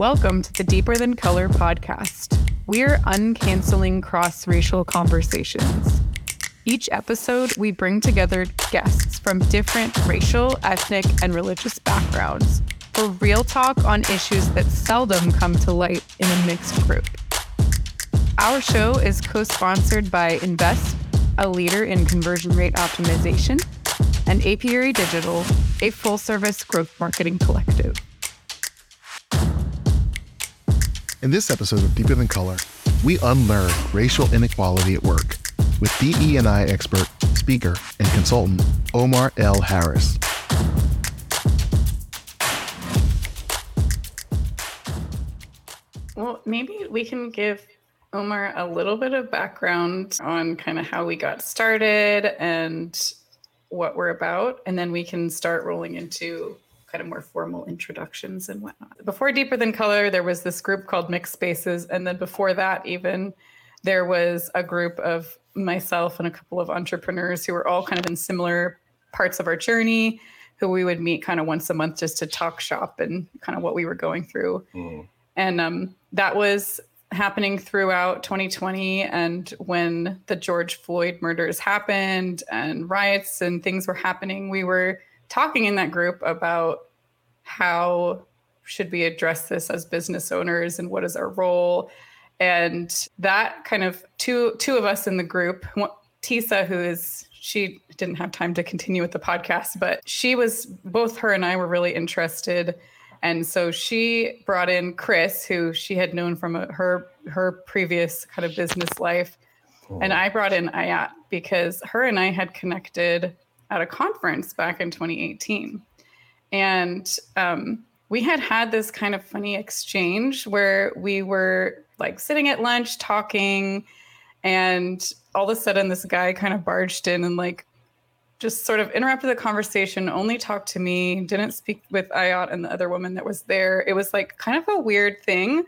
Welcome to the Deeper Than Color podcast. We're uncanceling cross racial conversations. Each episode, we bring together guests from different racial, ethnic, and religious backgrounds for real talk on issues that seldom come to light in a mixed group. Our show is co sponsored by Invesp, a leader in conversion rate optimization, and Apiary Digital, a full service growth marketing collective. In this episode of Deeper Than Color, we unlearn racial inequality at work with DE&I expert, speaker, and consultant Omar L. Harris. Well, maybe we can give Omar a little bit of background on kind of how we got started and what we're about, and then we can start rolling into kind of more formal introductions and whatnot. Before Deeper Than Color, there was this group called Mixed Spaces, and then before that, even there was a group of myself and a couple of entrepreneurs who were all kind of in similar parts of our journey, who we would meet kind of once a month just to talk shop and kind of what we were going through. Mm. And um, that was happening throughout 2020 and when the George Floyd murders happened and riots and things were happening we were talking in that group about how should we address this as business owners and what is our role. And that kind of two two of us in the group tisa who is she didn't have time to continue with the podcast but she was both her and i were really interested. And so she brought in Chris, who she had known from a, her her previous kind of business life, oh. and I brought in Ayat because her and I had connected at a conference back in 2018, and um, we had had this kind of funny exchange where we were like sitting at lunch talking, and all of a sudden this guy kind of barged in and like just sort of interrupted the conversation, only talked to me, didn't speak with Ayat and the other woman that was there. It was like kind of a weird thing.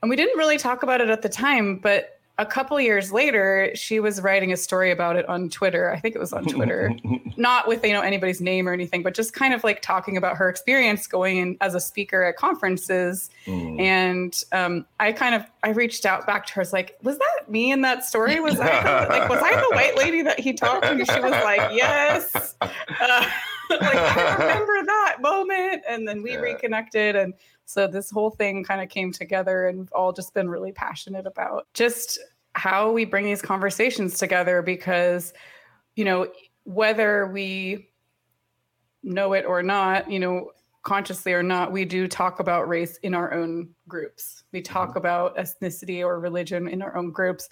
And we didn't really talk about it at the time, but a couple years later, she was writing a story about it on Twitter. I think it was on Twitter, not with you know anybody's name or anything, but just kind of like talking about her experience going in as a speaker at conferences. Mm. And um, I kind of I reached out back to her. I was like, was that me in that story? Was I like was I the white lady that he talked to? She was like, yes. Uh, like I remember that moment. And then we yeah. reconnected and so this whole thing kind of came together and all just been really passionate about just how we bring these conversations together because, you know, whether we know it or not, you know, consciously or not, we do talk about race in our own groups. We talk mm-hmm. about ethnicity or religion in our own groups,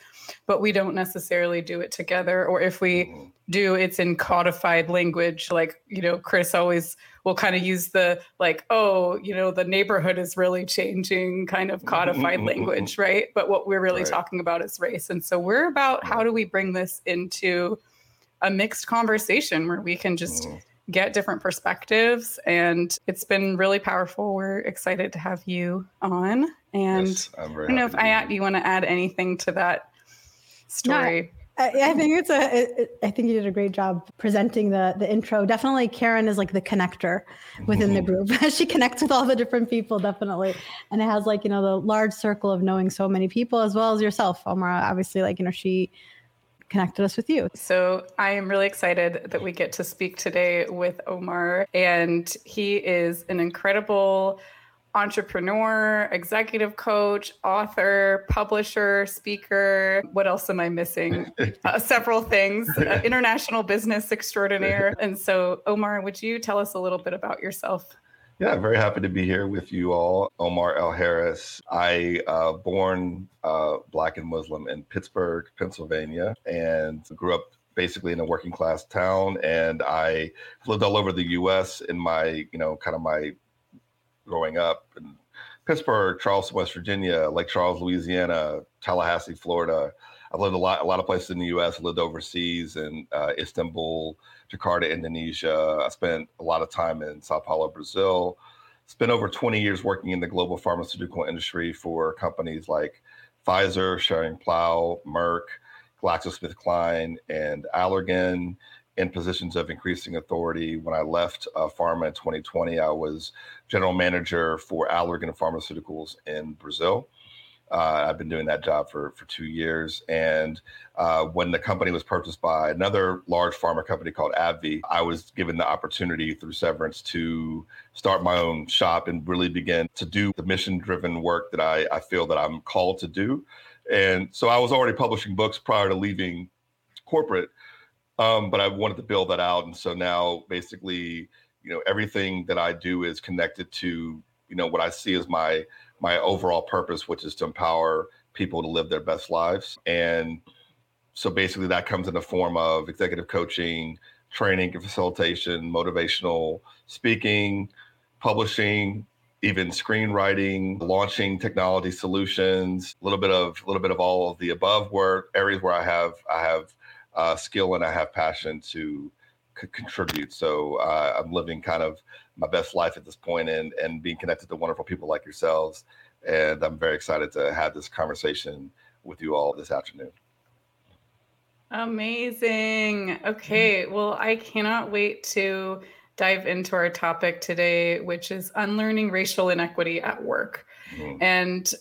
but we don't necessarily do it together. Or if we mm-hmm. do, it's in codified language. Like, you know, Chris always will kind of use the, like, oh, you know, the neighborhood is really changing kind of codified mm-hmm. language, right? But what we're really right. talking about is race. And so we're about how do we bring this into a mixed conversation where we can just get different perspectives. And it's been really powerful. We're excited to have you on. And yes, I don't know if Ayat, you want to add anything to that story? No, I, I think it's a. It, I think you did a great job presenting the the intro. Definitely, Karen is like the connector within the group. she connects with all the different people, definitely, and it has like you know the large circle of knowing so many people as well as yourself, Omar. Obviously, like you know she connected us with you. So I am really excited that we get to speak today with Omar, and he is an incredible entrepreneur, executive coach, author, publisher, speaker. What else am I missing? Uh, several things. Uh, international business extraordinaire. And so, Omar, would you tell us a little bit about yourself? Yeah, very happy to be here with you all. Omar L. Harris. I uh, born uh, black and Muslim in Pittsburgh, Pennsylvania, and grew up basically in a working class town. And I lived all over the U.S. in my, you know, kind of my growing up in Pittsburgh, Charleston, West Virginia, Lake Charles, Louisiana, Tallahassee, Florida. I've lived a lot, a lot of places in the U.S. lived overseas in uh, Istanbul, Jakarta, Indonesia. I spent a lot of time in Sao Paulo, Brazil. Spent over 20 years working in the global pharmaceutical industry for companies like Pfizer, Schering Plough, Merck, GlaxoSmithKline, and Allergan. in positions of increasing authority. When I left uh, pharma in 2020, I was general manager for Allergan Pharmaceuticals in Brazil. Uh, I've been doing that job for, for two years. And uh, when the company was purchased by another large pharma company called AbbVie, I was given the opportunity through severance to start my own shop and really begin to do the mission driven work that I, I feel that I'm called to do. And so I was already publishing books prior to leaving corporate, um, but I wanted to build that out. And so now basically, you know, everything that I do is connected to, you know, what I see as my my overall purpose, which is to empower people to live their best lives. And so basically that comes in the form of executive coaching, training and facilitation, motivational speaking, publishing, even screenwriting, launching technology solutions, a little bit of a little bit of all of the above where areas where I have I have uh, skill and I have passion to c- contribute. So uh, I'm living kind of my best life at this point and and being connected to wonderful people like yourselves. And I'm very excited to have this conversation with you all this afternoon. Amazing. Okay. Well, I cannot wait to dive into our topic today, which is unlearning racial inequity at work. Mm-hmm. And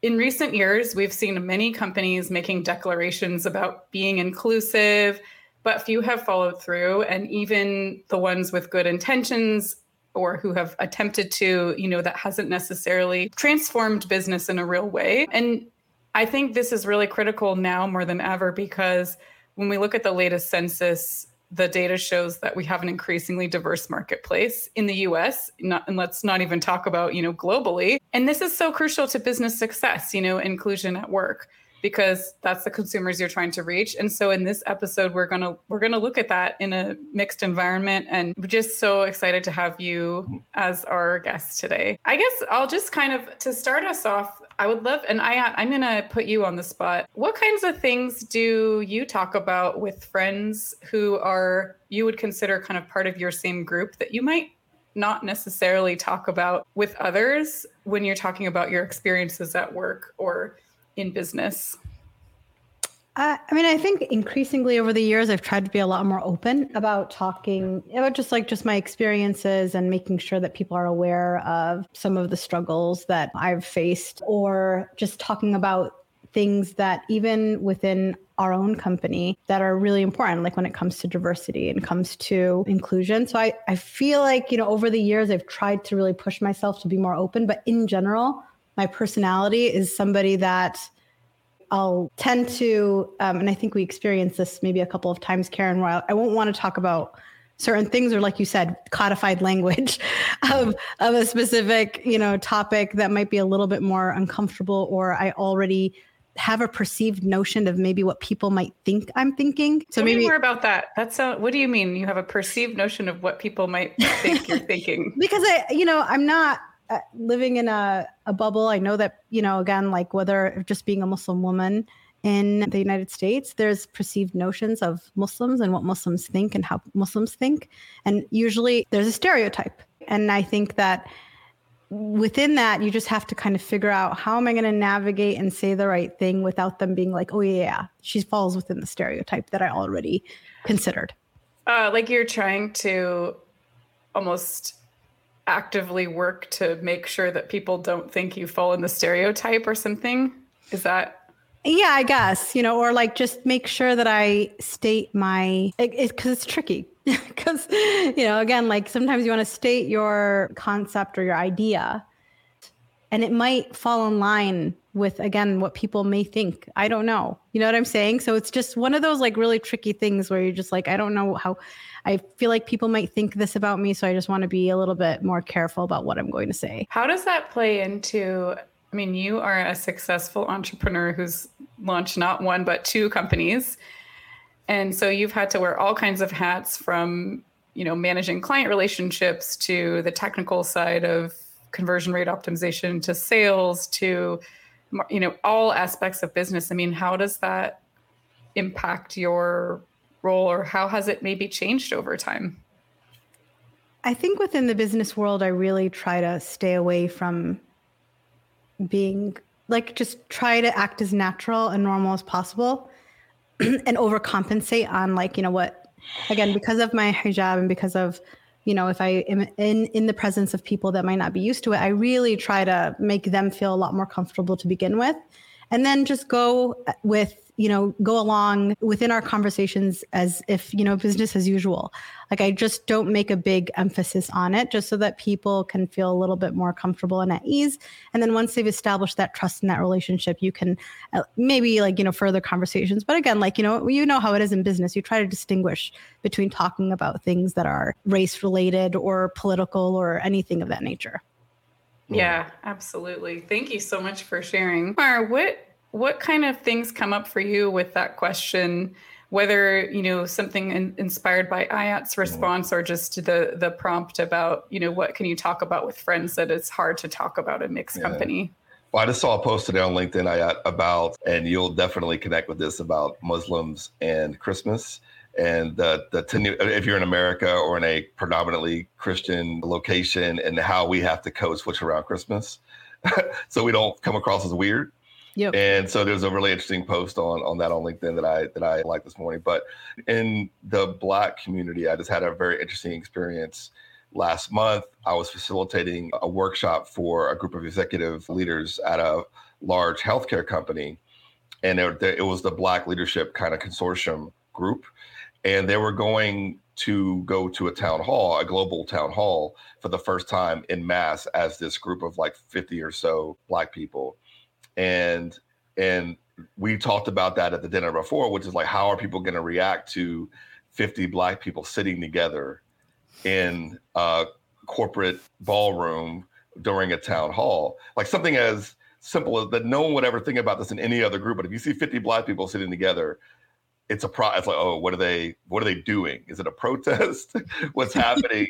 in recent years, we've seen many companies making declarations about being inclusive, but few have followed through. And even the ones with good intentions or who have attempted to, you know, that hasn't necessarily transformed business in a real way. And I think this is really critical now more than ever because when we look at the latest census, the data shows that we have an increasingly diverse marketplace in the US, not, and let's not even talk about, you know, globally. And this is so crucial to business success, you know, inclusion at work because that's the consumers you're trying to reach. And so in this episode we're to we're to look at that in a mixed environment and we're just so excited to have you as our guest today. I guess I'll just kind of to start us off I would love and I I'm to put you on the spot. What kinds of things do you talk about with friends who are you would consider kind of part of your same group that you might not necessarily talk about with others when you're talking about your experiences at work or in business? Uh, I mean, I think increasingly over the years, I've tried to be a lot more open about talking about just like just my experiences and making sure that people are aware of some of the struggles that I've faced, or just talking about things that even within our own company that are really important, like when it comes to diversity and comes to inclusion. So I, I feel like, you know, over the years, I've tried to really push myself to be more open, but in general, my personality is somebody that I'll tend to, um, and I think we experienced this maybe a couple of times, Karen, where I won't want to talk about certain things or like you said codified language of, of a specific you know topic that might be a little bit more uncomfortable or i already have a perceived notion of maybe what people might think i'm thinking. So Tell maybe more about that. That's a, what do you mean? You have a perceived notion of what people might think you're thinking. Because i you know i'm not uh, living in a, a bubble, I know that, you know, again, like whether just being a Muslim woman in the United States, there's perceived notions of Muslims and what Muslims think and how Muslims think. And usually there's a stereotype. And I think that within that, you just have to kind of figure out how am I going to navigate and say the right thing without them being like, oh, yeah, she falls within the stereotype that I already considered. Uh, like you're trying to almost actively work to make sure that people don't think you fall in the stereotype or something? Is that yeah, I guess, you know, or like just make sure that I state my because it, it's tricky. Because, you know, again, like sometimes you want to state your concept or your idea, and it might fall in line with, again, what people may think. I don't know. You know what I'm saying? So it's just one of those like really tricky things where you're just like, I don't know how I feel like people might think this about me. So I just want to be a little bit more careful about what I'm going to say. How does that play into? I mean, you are a successful entrepreneur who's launched not one, but two companies. And so you've had to wear all kinds of hats from, you know, managing client relationships to the technical side of conversion rate optimization to sales to, you know, all aspects of business. I mean, how does that impact your role or how has it maybe changed over time? I think within the business world, I really try to stay away from being like just try to act as natural and normal as possible and overcompensate on like, you know, what again, because of my hijab and because of you know if i am in in the presence of people that might not be used to it i really try to make them feel a lot more comfortable to begin with. And then just go uh, with you know go along within our conversations as if you know business as usual. Like i just don't make a big emphasis on it just so that people can feel a little bit more comfortable and at ease. And then once they've established that trust in that relationship you can uh, maybe like you know further conversations. But again like you know you know how it is in business. You try to distinguish between talking about things that are race related or political or anything of that nature. Yeah absolutely. Thank you so much for sharing. Mar, what what kind of things come up for you with that question whether you know something in, inspired by ayat's mm-hmm. response or just the the prompt about you know what can you talk about with friends that it's hard to talk about a mixed yeah. company well, I just saw a post today on LinkedIn Ayat about, and you'll definitely connect with this about Muslims and Christmas and the the if you're in America or in a predominantly Christian location, and how we have to code switch around Christmas, so we don't come across as weird. Yep. And so there's a really interesting post on on that on LinkedIn that I that I like this morning. But in the Black community, I just had a very interesting experience last month. I was facilitating a workshop for a group of executive leaders at a large healthcare company, and it, it was the Black Leadership kind of consortium group, and they were going to go to a town hall, a global town hall, for the first time in mass as this group of like 50 or so Black people and and we talked about that at the dinner before, which is like how are people going to react to 50 black people sitting together in a corporate ballroom during a town hall, like something as simple as that. No one would ever think about this in any other group, but if you see 50 black people sitting together, it's a pro. It's like, oh, what are they? What are they doing? Is it a protest? What's happening?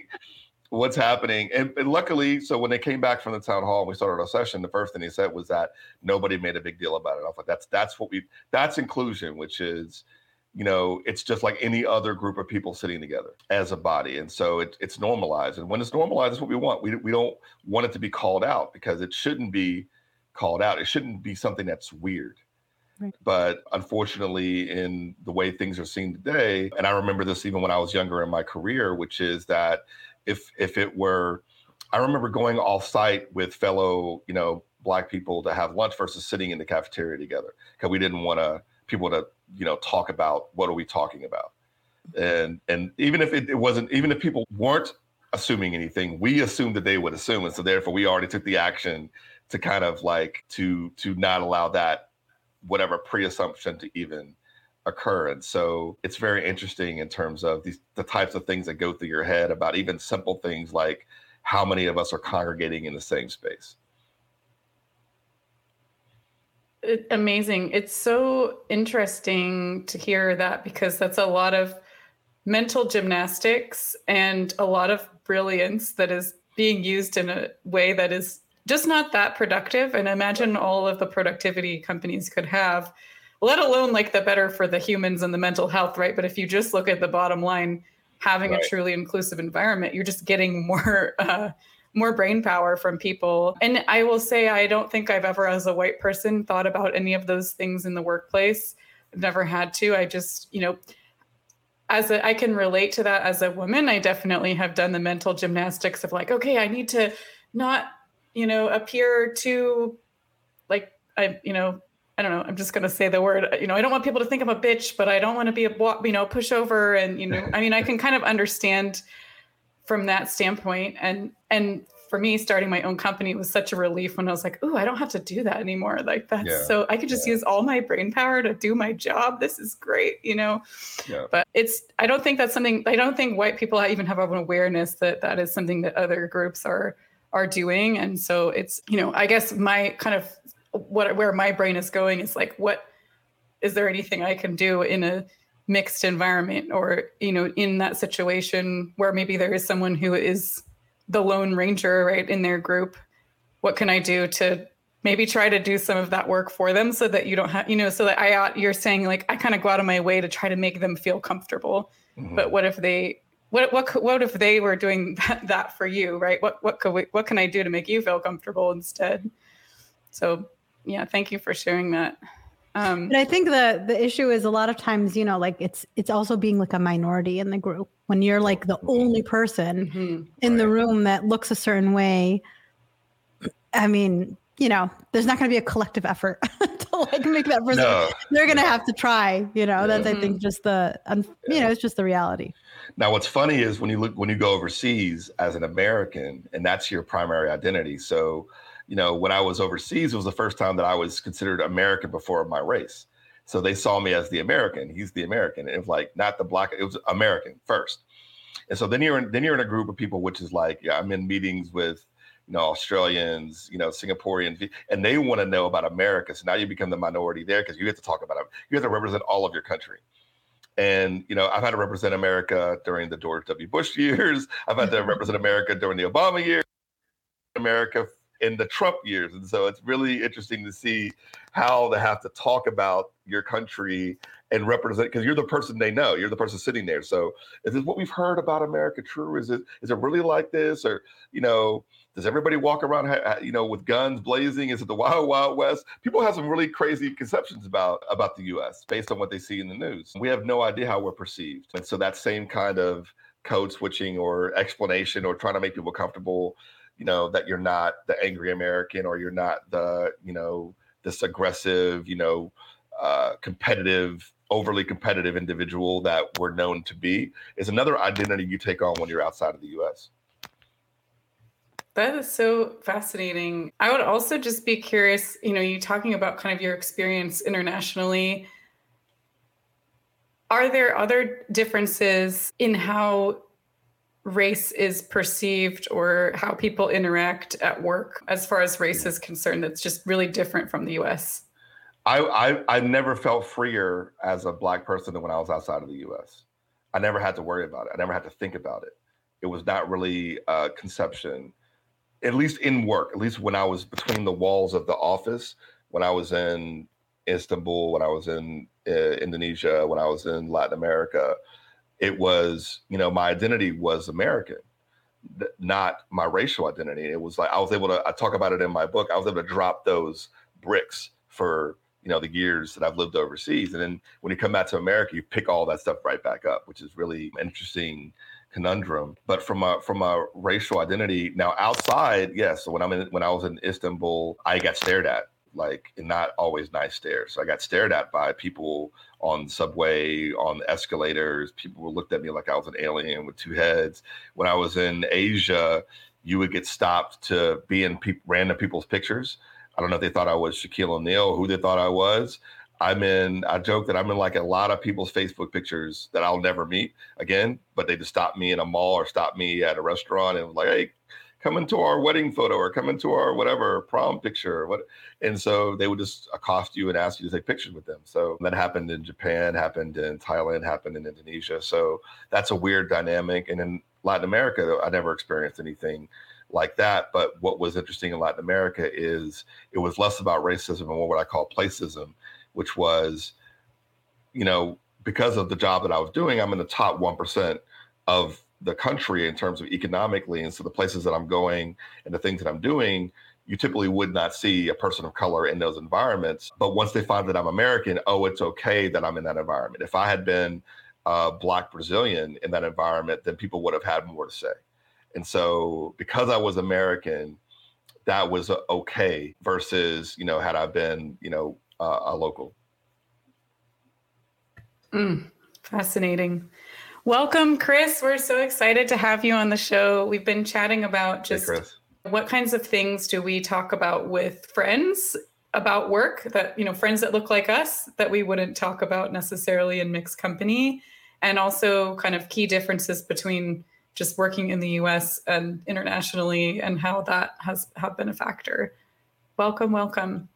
What's happening. And, and, luckily, so when they came back from the town hall and we started our session, the first thing they said was that nobody made a big deal about it. I like, that's that's what we that's inclusion, which is, you know, it's just like any other group of people sitting together as a body. And so it, it's normalized. And when it's normalized, it's what we want. We, we don't want it to be called out because it shouldn't be called out. It shouldn't be something that's weird. Right. But unfortunately, in the way things are seen today, and I remember this even when I was younger in my career, which is that if if it were I remember going off site with fellow, you know, black people to have lunch versus sitting in the cafeteria together because we didn't want to people to, you know, talk about what are we talking about. And and even if it, it wasn't even if people weren't assuming anything, we assumed that they would assume. And so therefore we already took the action to kind of like to to not allow that whatever pre-assumption to even occur. And so it's very interesting in terms of these the types of things that go through your head about even simple things like how many of us are congregating in the same space. It, amazing. It's so interesting to hear that because that's a lot of mental gymnastics and a lot of brilliance that is being used in a way that is just not that productive. And imagine all of the productivity companies could have let alone like the better for the humans and the mental health, right? But if you just look at the bottom line, having right. a truly inclusive environment, you're just getting more uh, more brain power from people. And I will say, I don't think I've ever, as a white person, thought about any of those things in the workplace. I've never had to. I just, you know, as a, I can relate to that as a woman. I definitely have done the mental gymnastics of like, okay, I need to not, you know, appear too like I, you know, I don't know. I'm just going to say the word. You know, I don't want people to think I'm a bitch, but I don't want to be a you know pushover. And you know, I mean, I can kind of understand from that standpoint. And and for me, starting my own company was such a relief when I was like, "Ooh, I don't have to do that anymore." Like that's yeah. so I could just yeah. use all my brain power to do my job. This is great, you know. Yeah. But it's I don't think that's something. I don't think white people even have an awareness that that is something that other groups are are doing. And so it's you know, I guess my kind of what where my brain is going is like what is there anything i can do in a mixed environment or you know in that situation where maybe there is someone who is the lone ranger right in their group? What can i do to maybe try to do some of that work for them so that you don't have you know so that i you're saying like i kind of go out of my way to try to make them feel comfortable. Mm-hmm. but what if they what what what if they were doing that, that for you right? What what could we, what can i do to make you feel comfortable instead? So yeah, thank you for sharing that. Um, But I think the the issue is a lot of times, you know, like it's it's also being like a minority in the group when you're like the only person mhm. in the room that looks a certain way. I mean, you know, there's not going to be a collective effort to like make that person. No. They're going to have to try. You know, that's I think just the un- you know, it's just the reality. Now, what's funny is when you look when you go overseas as an American, and that's your primary identity. So, you know, when I was overseas, it was the first time that I was considered American before my race. So they saw me as the American. He's the American. And It was like not the black. It was American first. And so then you're in, then you're in a group of people, which is like, yeah, I'm in meetings with, you know, Australians, you know, Singaporeans, and they want to know about America. So now you become the minority there because you have to talk about it. You have to represent all of your country. And you know, I've had to represent America during the George W. Bush years. I've had to represent America during the Obama years, America in the Trump years. And so it's really interesting to see how they have to talk about your country and represent because you're the person they know. You're the person sitting there. So is this what we've heard about America true? Is it is it really like this? Or you know, does everybody walk around you know with guns blazing? Is it the wild wild west? People have some really crazy conceptions about about the U.S. based on what they see in the news. We have no idea how we're perceived, and so that same kind of code switching or explanation or trying to make people comfortable you know that you're not the angry american or you're not the you know this aggressive you know uh, competitive overly competitive individual that we're known to be is another identity you take on when you're outside of the us That is so fascinating. I would also just be curious, you know, you talking about kind of your experience internationally. Are there other differences in how race is perceived or how people interact at work as far as race is concerned that's just really different from the US? I, I I never felt freer as a black person than when I was outside of the U.S. I never had to worry about it. I never had to think about it. It was not really a conception, at least in work. At least when I was between the walls of the office, when I was in Istanbul, when I was in uh, Indonesia, when I was in Latin America, it was you know my identity was American, not my racial identity. It was like I was able to. I talk about it in my book. I was able to drop those bricks for you know the years that I've lived overseas, and then when you come back to America, you pick all that stuff right back up, which is really interesting conundrum. But from a from a racial identity now outside, yes. So when I'm in when I was in Istanbul, I got stared at like and not always nice stares. So I got stared at by people on the subway, on the escalators. People looked at me like I was an alien with two heads. When I was in Asia, you would get stopped to be in pe- random people's pictures. I don't know if they thought I was Shaquille O'Neal, who they thought I was. I'm in, I joke that I'm in like a lot of people's Facebook pictures that I'll never meet again, but they just stop me in a mall or stop me at a restaurant and like, hey, come into our wedding photo or come into our whatever prom picture what. And so they would just accost you and ask you to take pictures with them. So that happened in Japan, happened in Thailand, happened in Indonesia. So that's a weird dynamic. And in Latin America, I never experienced anything like that. But what was interesting in Latin America is it was less about racism and what I call placism, which was, you know, because of the job that I was doing, I'm in the top 1% of the country in terms of economically. And so the places that I'm going and the things that I'm doing, you typically would not see a person of color in those environments. But once they find that I'm American, oh, it's okay that I'm in that environment. If I had been a Black Brazilian in that environment, then people would have had more to say. And so because I was American, that was okay versus, you know, had I been, you know, uh, a local. Mm, fascinating. Welcome, Chris. We're so excited to have you on the show. We've been chatting about just hey, what kinds of things do we talk about with friends about work that, you know, friends that look like us that we wouldn't talk about necessarily in mixed company, and also kind of key differences between just working in the US and internationally and how that has have been a factor. Welcome, welcome.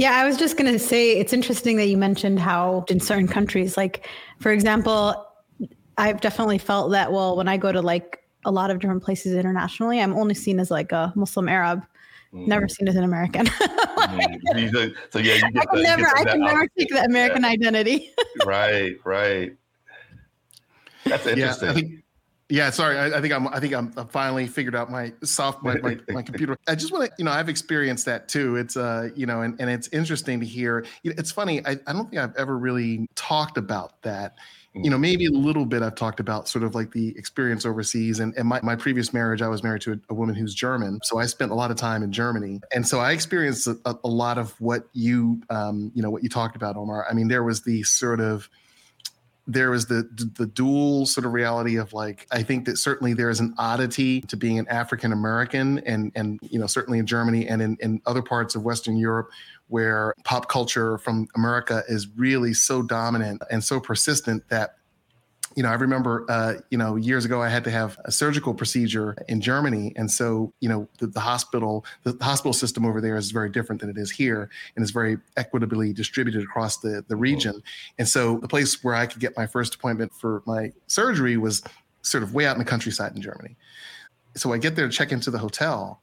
Yeah, I was just going to say it's interesting that you mentioned how in certain countries, like for example, I've definitely felt that. Well, when I go to like a lot of different places internationally, I'm only seen as like a Muslim Arab, mm. never seen as an American. mm. so yeah, you I can never, I can never take the American yeah. identity. right, right. That's interesting. Yeah, I think Yeah, sorry. I, I, think I'm. I think I'm, I finally figured out my soft my, my, my computer. I just want to, you know, I've experienced that too. It's uh, you know, and, and it's interesting to hear. It's funny. I, I don't think I've ever really talked about that. You know, maybe a little bit. I've talked about sort of like the experience overseas, and, and my, my previous marriage, I was married to a, a woman who's German, so I spent a lot of time in Germany, and so I experienced a, a lot of what you, um, you know, what you talked about, Omar. I mean, there was the sort of there is the the dual sort of reality of like I think that certainly there is an oddity to being an African American and and you know certainly in Germany and in, in other parts of Western Europe where pop culture from America is really so dominant and so persistent that you know, I remember, uh, you know, years ago I had to have a surgical procedure in Germany, and so you know, the, the hospital, the, the, hospital system over there is very different than it is here, and is very equitably distributed across the the region. And so, the place where I could get my first appointment for my surgery was sort of way out in the countryside in Germany. So I get there to check into the hotel,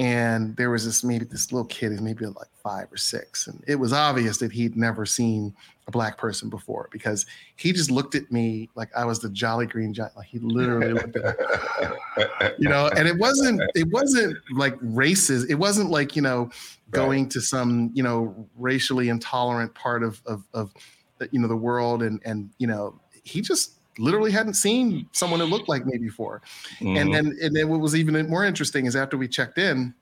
and there was this maybe this little kid who's maybe like five or six and it was obvious that he'd never seen a black person before because he just looked at me like i was the jolly green giant like he literally looked at me you know and it wasn't it wasn't like racist it wasn't like you know going right. to some you know racially intolerant part of of, of the, you know the world and and you know he just literally hadn't seen someone who looked like me before. Mm-hmm. And then and then what was even more interesting is after we checked in,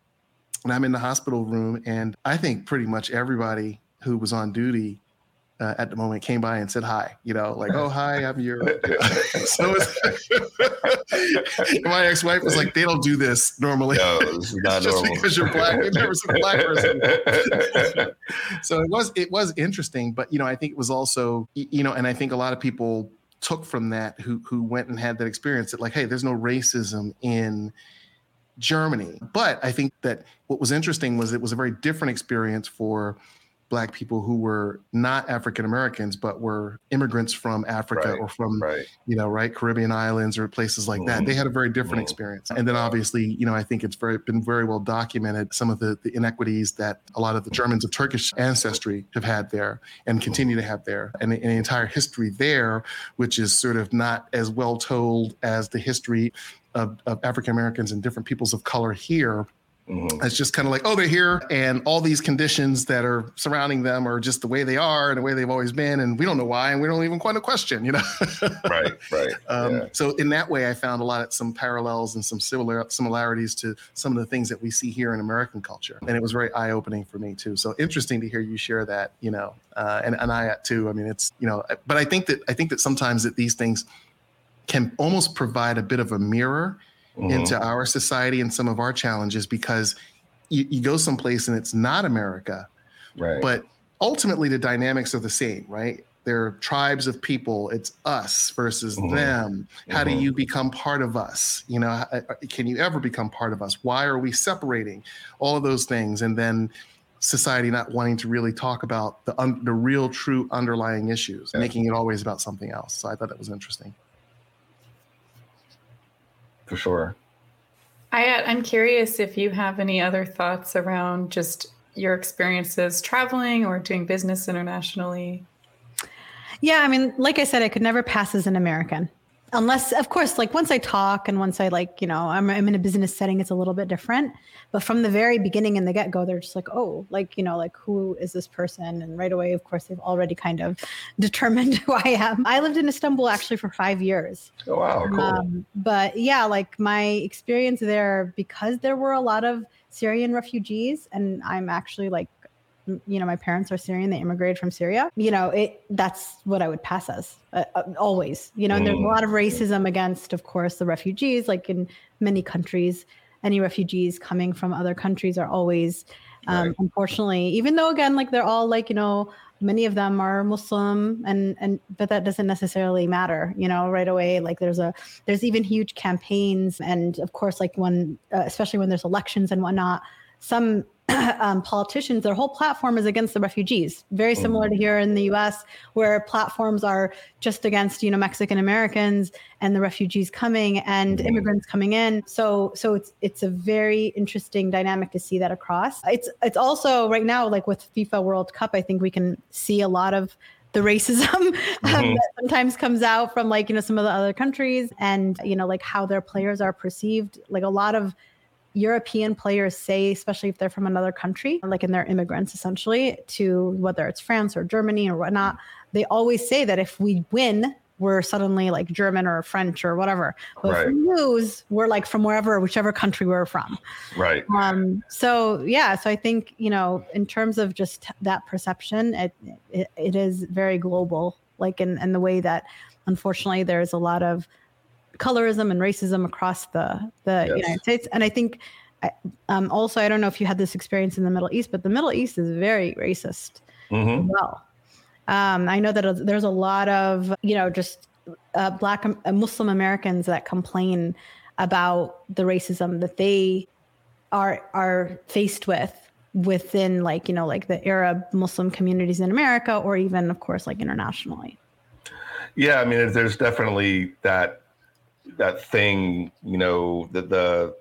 and I'm in the hospital room, and I think pretty much everybody who was on duty uh, at the moment came by and said hi. You know, like, oh hi, I'm your. so my ex-wife was like, they don't do this normally. No, is not just normal. because you're black, you've never seen a black person. so it was it was interesting, but you know, I think it was also you know, and I think a lot of people took from that who who went and had that experience that like hey there's no racism in Germany. But I think that what was interesting was it was a very different experience for black people who were not African Americans, but were immigrants from Africa right, or from, right. you know, right Caribbean islands or places like mm-hmm. that. They had a very different mm-hmm. experience. And then obviously, you know, I think it's very been very well documented some of the, the inequities that a lot of the Germans of Turkish ancestry have had there and continue to have there, and, the entire history there, which is sort of not as well told as the history of, of African Americans and different peoples of color here Mm-hmm. It's just kind of like, oh, they're here, and all these conditions that are surrounding them are just the way they are and the way they've always been, and we don't know why, and we don't even quite a question, you know. right, right. Um, yeah. So in that way, I found a lot of some parallels and some similar similarities to some of the things that we see here in American culture, and it was very eye opening for me too. So interesting to hear you share that, you know, uh, and and I too. I mean, it's you know, but I think that I think that sometimes that these things can almost provide a bit of a mirror mm-hmm. into our society and some of our challenges because you, you go someplace and it's not America, right? But ultimately, the dynamics are the same, right? They're tribes of people. It's us versus mm-hmm. them. How mm-hmm. do you become part of us? You know, uh, can you ever become part of us? Why are we separating? All of those things, and then society not wanting to really talk about the un- the real, true underlying issues, yeah. making it always about something else. So I thought that was interesting for sure. I, I'm curious if you have any other thoughts around just your experiences traveling or doing business internationally. Yeah, I mean, like I said, I could never pass as an American unless of course like once i talk and once i like you know I'm, I'm in a business setting it's a little bit different. But from the very beginning in the get-go they're just like oh like you know like who is this person? And right away of course they've already kind of determined who i am. I lived in istanbul actually for five years. Oh wow cool. Um, but yeah like my experience there because there were a lot of syrian refugees and i'm actually like you know my parents are syrian they immigrated from syria you know it that's what i would pass as uh, uh, always you know and there's a lot of mm. racism against of course the refugees like in many countries any refugees coming from other countries are always um, right. unfortunately even though again like they're all like you know many of them are muslim and and but that doesn't necessarily matter you know right away like there's a there's even huge campaigns and of course like when uh, especially when there's elections and whatnot some um, politicians, their whole platform is against the refugees. Very mm. similar to here in the U.S., where platforms are just against you know Mexican Americans and the refugees coming and mm. immigrants coming in. So so it's it's a very interesting dynamic to see that across. It's it's also right now like with FIFA World Cup, I think we can see a lot of the racism um, mm-hmm. that sometimes comes out from like you know some of the other countries and you know like how their players are perceived like a lot of European players say, especially if they're from another country, like and they're immigrants essentially, to whether it's France or Germany or whatnot, they always say that if we win, we're suddenly like German or French or whatever. But right. if we lose, we're like from wherever, whichever country we're from. Right. Um. So yeah. So I think you know, in terms of just that perception, it it, it is very global. Like in in the way that, unfortunately, there's a lot of colorism and racism across the the yes. United States. And I think um, also I don't know if you had this experience in the Middle East, but the Middle East is very racist. Mm-hmm. Well, um, I know that there's a lot of you know just uh, Black uh, Muslim Americans that complain about the racism that they are are faced with within like you know like the Arab Muslim communities in America or even of course like internationally. Yeah, I mean, there's definitely that that thing, you know, that the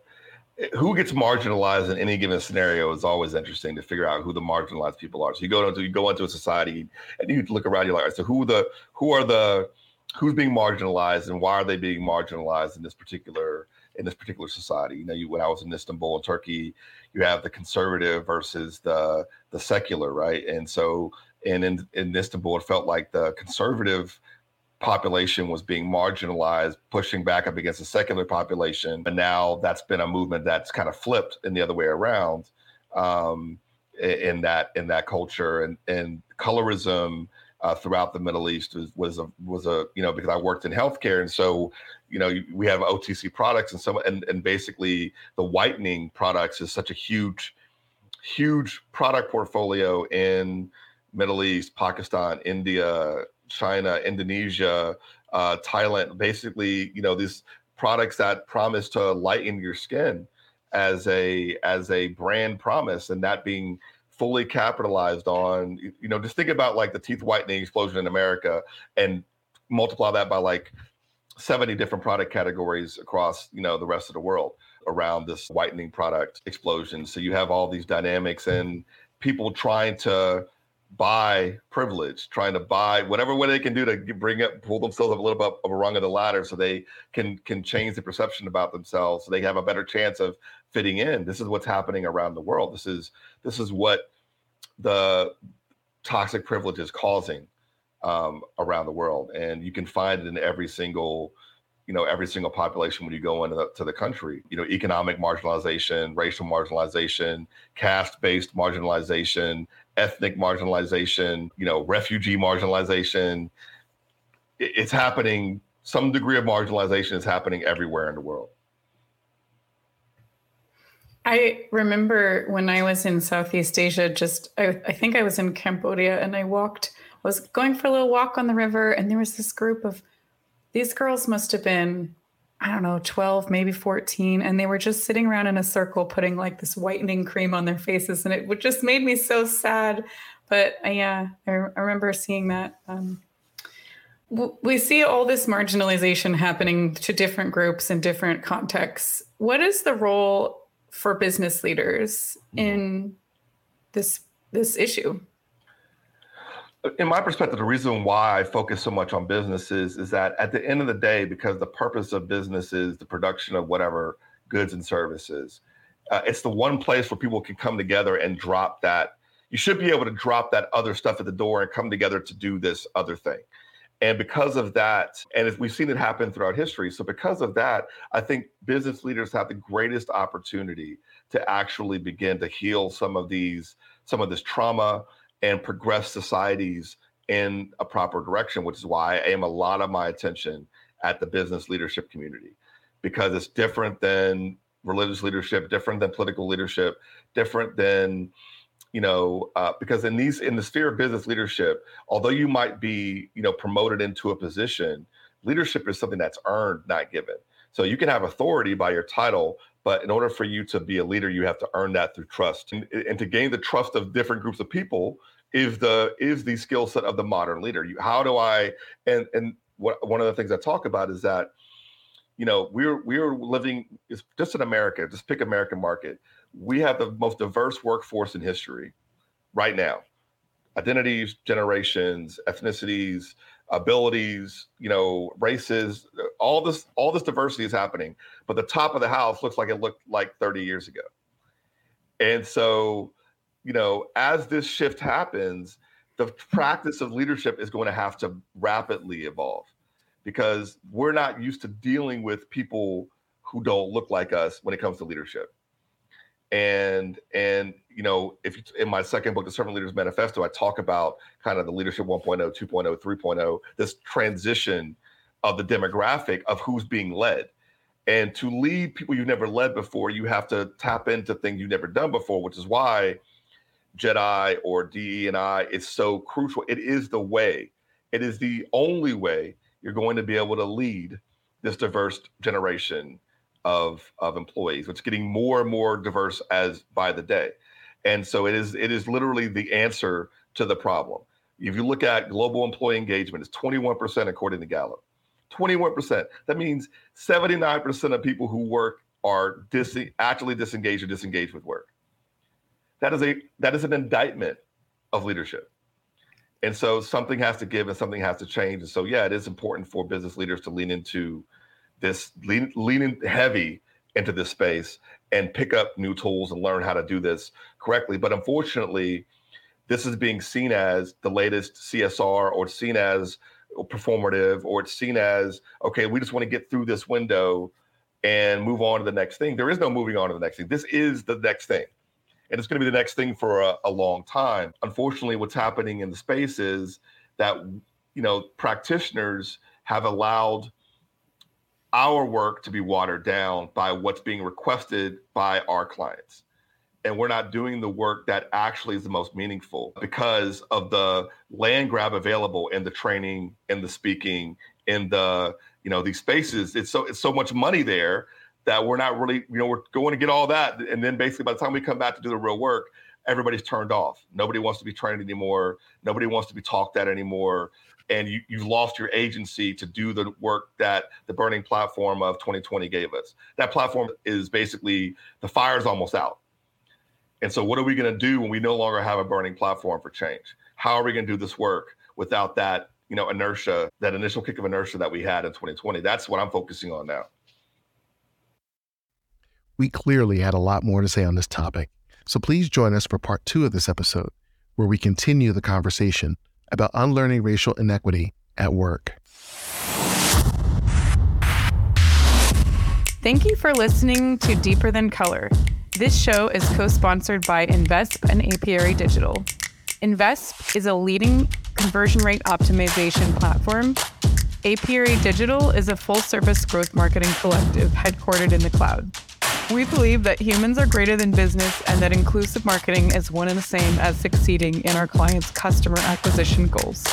who gets marginalized in any given scenario is always interesting to figure out who the marginalized people are. So you go into you go into a society and you look around, you're like, so who the who are the who's being marginalized and why are they being marginalized in this particular in this particular society? You know, you when I was in Istanbul in Turkey, you have the conservative versus the the secular, right? And so and in, in Istanbul, it felt like the conservative population was being marginalized, pushing back up against the secular population. And now that's been a movement that's kind of flipped in the other way around um, in that in that culture and and colorism uh, throughout the Middle East was, was a was a you know because I worked in healthcare and so you know we have OTC products and some and and basically the whitening products is such a huge huge product portfolio in Middle East, Pakistan, India, China, Indonesia, uh, Thailand, basically, you know, these products that promise to lighten your skin as a as a brand promise, and that being fully capitalized on. You know, just think about like the teeth whitening explosion in America, and multiply that by like 70 different product categories across you know the rest of the world around this whitening product explosion so you have all these dynamics and people trying to buy privilege, trying to buy whatever way they can do to bring up, pull themselves up a little bit of a rung of the ladder, so they can can change the perception about themselves, so they have a better chance of fitting in. This is what's happening around the world. This is this is what the toxic privilege is causing um, around the world, and you can find it in every single you know every single population when you go into the, to the country you know economic marginalization racial marginalization caste based marginalization ethnic marginalization, you know, refugee marginalization. It's happening. Some degree of marginalization is happening everywhere in the world. I remember when I was in Southeast Asia, just I, I, think I was in Cambodia and I walked, I was going for a little walk on the river, and there was this group of these girls must have been I don't know, 12, maybe 14. And they were just sitting around in a circle putting like this whitening cream on their faces. And it just made me so sad. But uh, yeah, I, I, remember seeing that. Um, we see all this marginalization happening to different groups in different contexts. What is the role for business leaders mm-hmm. in this this issue? In my perspective, the reason why I focus so much on businesses is that at the end of the day, because the purpose of business is the production of whatever goods and services, uh, it's the one place where people can come together and drop that. You should be able to drop that other stuff at the door and come together to do this other thing. And because of that, and we've seen it happen throughout history. So, because of that, I think business leaders have the greatest opportunity to actually begin to heal some of these, some of this trauma, and progress societies in a proper direction, which is why I aim a lot of my attention at the business leadership community because it's different than religious leadership, different than political leadership, different than you know uh, because in these in the sphere of business leadership although you might be you know promoted into a position leadership is something that's earned not given. So you can have authority by your title but in order for you to be a leader, you have to earn that through trust. And, and to gain the trust of different groups of people is the is the skill set of the modern leader. You, how do I and and what one of the things I talk about is that you know we're we're living just in America. Just pick American market. We have the most diverse workforce in history right now. identities, generations, ethnicities, abilities, you know, races, all this all this diversity is happening, but the top of the house looks like it looked like 30 years ago. And so, you know, as this shift happens, the practice of leadership is going to have to rapidly evolve because we're not used to dealing with people who don't look like us when it comes to leadership. And and you know, if you, in my second book, The Servant Leaders Manifesto, I talk about kind of the leadership 1.0, 2.0, 3.0, this transition of the demographic of who's being led. And to lead people you've never led before, you have to tap into things you've never done before, which is why Jedi or DE and I is so crucial. It is the way. It is the only way you're going to be able to lead this diverse generation of of employees, which is getting more and more diverse as by the day. And so it is it is literally the answer to the problem. If you look at global employee engagement, it's 21% according to Gallup. 21%. That means 79% of people who work are dis- actually disengaged or disengaged with work. That is a that is an indictment of leadership. And so something has to give and something has to change. And so yeah, it is important for business leaders to lean into this lean leaning heavy into this space and pick up new tools and learn how to do this correctly. But unfortunately, this is being seen as the latest CSR or seen as performative or it's seen as okay we just want to get through this window and move on to the next thing. There is no moving on to the next thing. This is the next thing. And it's going to be the next thing for a, a long time. Unfortunately what's happening in the space is that you know practitioners have allowed our work to be watered down by what's being requested by our clients. And we're not doing the work that actually is the most meaningful because of the land grab available in the training in the speaking in the you know these spaces. It's so it's so much money there that we're not really you know we're going to get all that. And then basically by the time we come back to do the real work everybody's turned off. Nobody wants to be trained anymore. Nobody wants to be talked at anymore and you, you've lost your agency to do the work that the burning platform of 2020 gave us that platform is basically the fire's almost out and so, what are we going to do when we no longer have a burning platform for change? How are we going to do this work without that, you know, inertia, that initial kick of inertia that we had in 2020? That's what I'm focusing on now. We clearly had a lot more to say on this topic. So please join us for part two of this episode, where we continue the conversation about unlearning racial inequity at work. Thank you for listening to Deeper Than Color. This show is co sponsored by Invesp and Apiary Digital. Invesp is a leading conversion rate optimization platform. Apiary Digital is a full service growth marketing collective headquartered in the cloud. We believe that humans are greater than business and that inclusive marketing is one and the same as succeeding in our clients' customer acquisition goals.